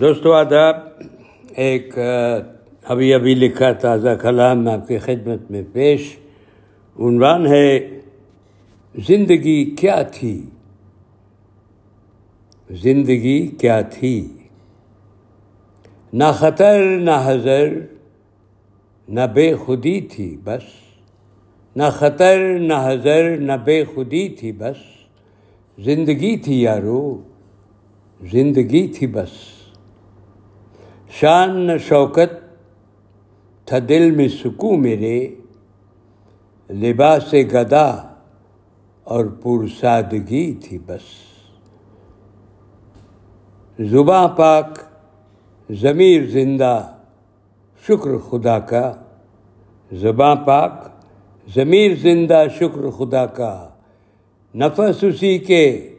دوستو، آداب، ایک ابھی ابھی لکھا تازہ کلام آپ کی خدمت میں پیش عنوان ہے، زندگی کیا تھی؟ زندگی کیا تھی؟ نہ خطر، نہ حضر نہ بے خودی تھی بس۔ نہ خطر، نہ حضر نہ بے خودی تھی بس۔ زندگی تھی یارو، زندگی تھی بس۔ شان نہ شوکت، تھا دل میں سکوں میرے، لباس گدا اور پرسادگی تھی بس۔ زباں پاک، ضمیر زندہ، شکر خدا کا۔ زباں پاک، ضمیر زندہ، شکر خدا کا۔ نفس اسی کے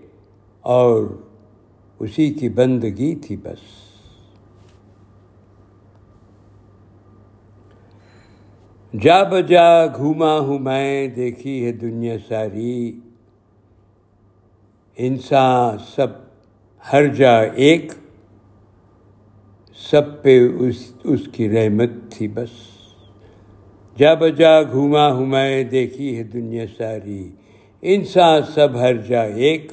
اور اسی کی بندگی تھی بس۔ جا بجا گھوما ہوں میں، دیکھی ہے دنیا ساری۔ انسان سب، ہر جا ایک۔ سب پہ اس اس کی رحمت تھی بس۔ جا بجا گھوما ہوں میں، دیکھی ہے دنیا ساری۔ انسان سب، ہر جا ایک۔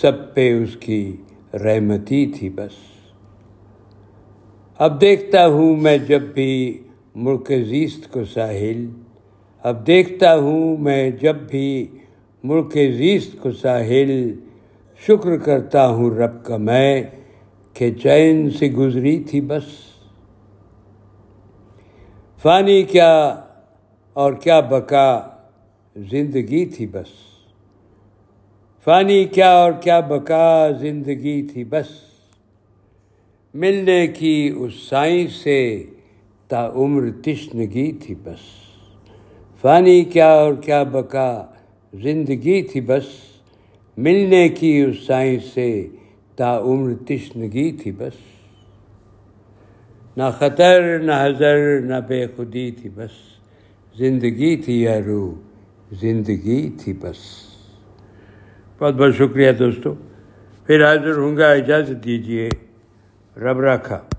سب پہ اس کی رحمتی تھی بس۔ اب دیکھتا ہوں میں جب بھی ملک زیست کو ساحل، اب دیکھتا ہوں میں جب بھی ملک زیست کو ساحل، شکر کرتا ہوں رب کا میں کہ چین سے گزری تھی بس۔ فانی کیا اور کیا بقا زندگی تھی بس۔ فانی کیا اور کیا بقا زندگی تھی بس۔ ملنے کی اس سائیں سے تا عمر تشنگی تھی بس۔ فانی کیا اور کیا بقا زندگی تھی بس۔ ملنے کی اس سائیں سے تا عمر تشنگی تھی بس۔ نہ خطر، نہ حضر نہ بے خودی تھی بس۔ زندگی تھی یا روح زندگی تھی بس۔ بہت بہت شکریہ دوستو۔ پھر حاضر ہوں گا، اجازت دیجیے رب رکھا